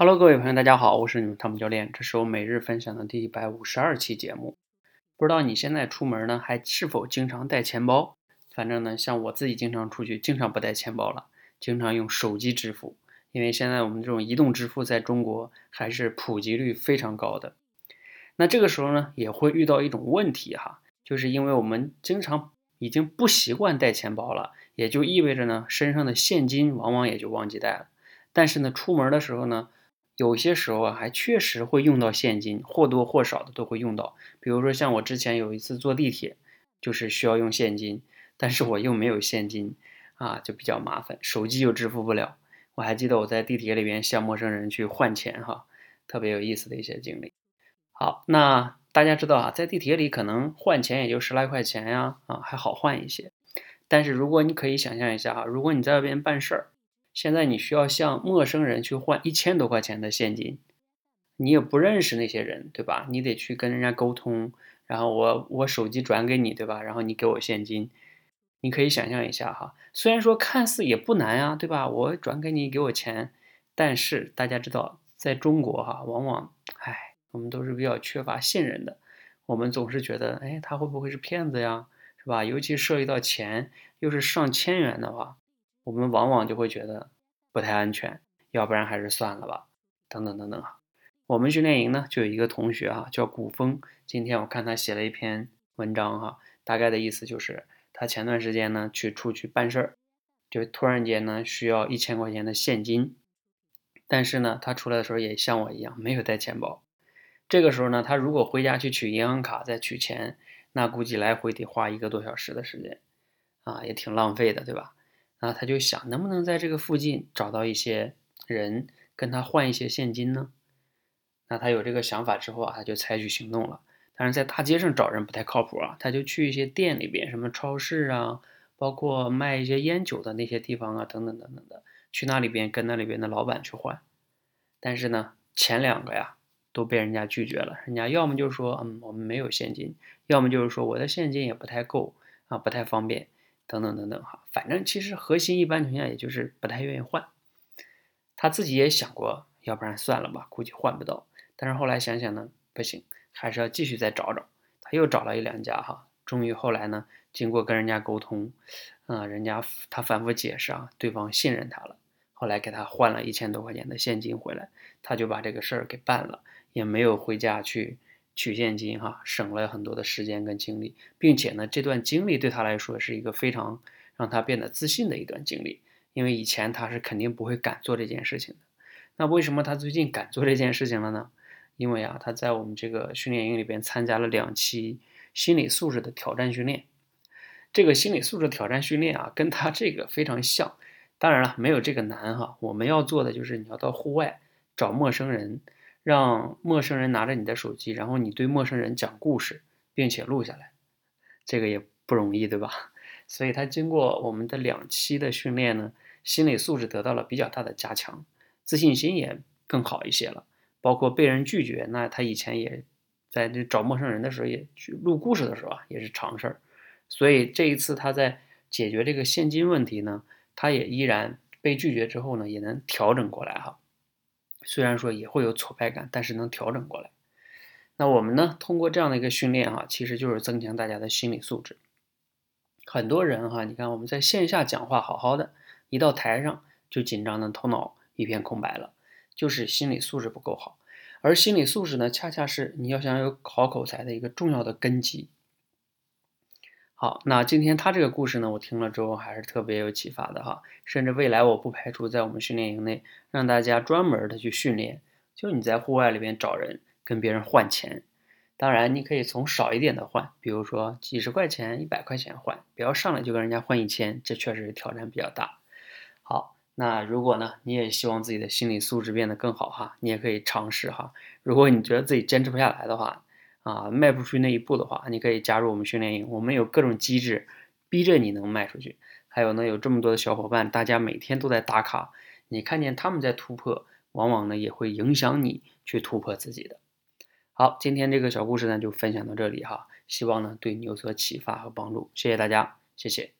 Hello，各位朋友，大家好，我是你们汤姆教练，这是我每日分享的第一百五十二期节目。不知道你现在出门呢，还是否经常带钱包？反正呢，像我自己经常出去，经常不带钱包了，经常用手机支付，因为现在我们这种移动支付在中国还是普及率非常高的。那这个时候呢，也会遇到一种问题哈，就是因为我们经常已经不习惯带钱包了，也就意味着呢，身上的现金往往也就忘记带了。但是呢，出门的时候呢，有些时候啊，还确实会用到现金，或多或少的都会用到。比如说像我之前有一次坐地铁，就是需要用现金，但是我又没有现金，啊，就比较麻烦，手机又支付不了。我还记得我在地铁里边向陌生人去换钱，哈，特别有意思的一些经历。好，那大家知道啊，在地铁里可能换钱也就十来块钱呀，啊，还好换一些。但是如果你可以想象一下啊，如果你在外边办事儿，现在你需要向陌生人去换一千多块钱的现金，你也不认识那些人，对吧？你得去跟人家沟通，然后我我手机转给你，对吧？然后你给我现金，你可以想象一下哈。虽然说看似也不难呀，对吧？我转给你，给我钱，但是大家知道，在中国哈，往往，唉，我们都是比较缺乏信任的，我们总是觉得，哎，他会不会是骗子呀，是吧？尤其涉及到钱，又是上千元的话。我们往往就会觉得不太安全，要不然还是算了吧，等等等等啊。我们训练营呢就有一个同学哈，叫古风。今天我看他写了一篇文章哈，大概的意思就是他前段时间呢去出去办事儿，就突然间呢需要一千块钱的现金，但是呢他出来的时候也像我一样没有带钱包。这个时候呢，他如果回家去取银行卡再取钱，那估计来回得花一个多小时的时间啊，也挺浪费的，对吧？那，他就想能不能在这个附近找到一些人跟他换一些现金呢？那他有这个想法之后啊，他就采取行动了。但是在大街上找人不太靠谱啊，他就去一些店里边，什么超市啊，包括卖一些烟酒的那些地方啊，等等等等的，去那里边跟那里边的老板去换。但是呢，前两个呀都被人家拒绝了，人家要么就说嗯我们没有现金，要么就是说我的现金也不太够啊，不太方便。等等等等哈，反正其实核心一般情况下也就是不太愿意换。他自己也想过，要不然算了吧，估计换不到。但是后来想想呢，不行，还是要继续再找找。他又找了一两家哈，终于后来呢，经过跟人家沟通，啊，人家他反复解释啊，对方信任他了，后来给他换了一千多块钱的现金回来，他就把这个事儿给办了，也没有回家去。取现金哈，省了很多的时间跟精力，并且呢，这段经历对他来说是一个非常让他变得自信的一段经历，因为以前他是肯定不会敢做这件事情的。那为什么他最近敢做这件事情了呢？因为啊，他在我们这个训练营里边参加了两期心理素质的挑战训练。这个心理素质挑战训练啊，跟他这个非常像，当然了，没有这个难哈。我们要做的就是你要到户外找陌生人。让陌生人拿着你的手机，然后你对陌生人讲故事，并且录下来，这个也不容易，对吧？所以他经过我们的两期的训练呢，心理素质得到了比较大的加强，自信心也更好一些了。包括被人拒绝，那他以前也在这找陌生人的时候，也去录故事的时候啊，也是常事儿。所以这一次他在解决这个现金问题呢，他也依然被拒绝之后呢，也能调整过来哈。虽然说也会有挫败感，但是能调整过来。那我们呢，通过这样的一个训练哈，其实就是增强大家的心理素质。很多人哈，你看我们在线下讲话好好的，一到台上就紧张的头脑一片空白了，就是心理素质不够好。而心理素质呢，恰恰是你要想有好口才的一个重要的根基。好，那今天他这个故事呢，我听了之后还是特别有启发的哈。甚至未来我不排除在我们训练营内让大家专门的去训练，就你在户外里边找人跟别人换钱。当然，你可以从少一点的换，比如说几十块钱、一百块钱换，不要上来就跟人家换一千，这确实挑战比较大。好，那如果呢，你也希望自己的心理素质变得更好哈，你也可以尝试哈。如果你觉得自己坚持不下来的话，啊，迈不出去那一步的话，你可以加入我们训练营，我们有各种机制，逼着你能迈出去。还有呢，有这么多的小伙伴，大家每天都在打卡，你看见他们在突破，往往呢也会影响你去突破自己的。好，今天这个小故事呢就分享到这里哈，希望呢对你有所启发和帮助，谢谢大家，谢谢。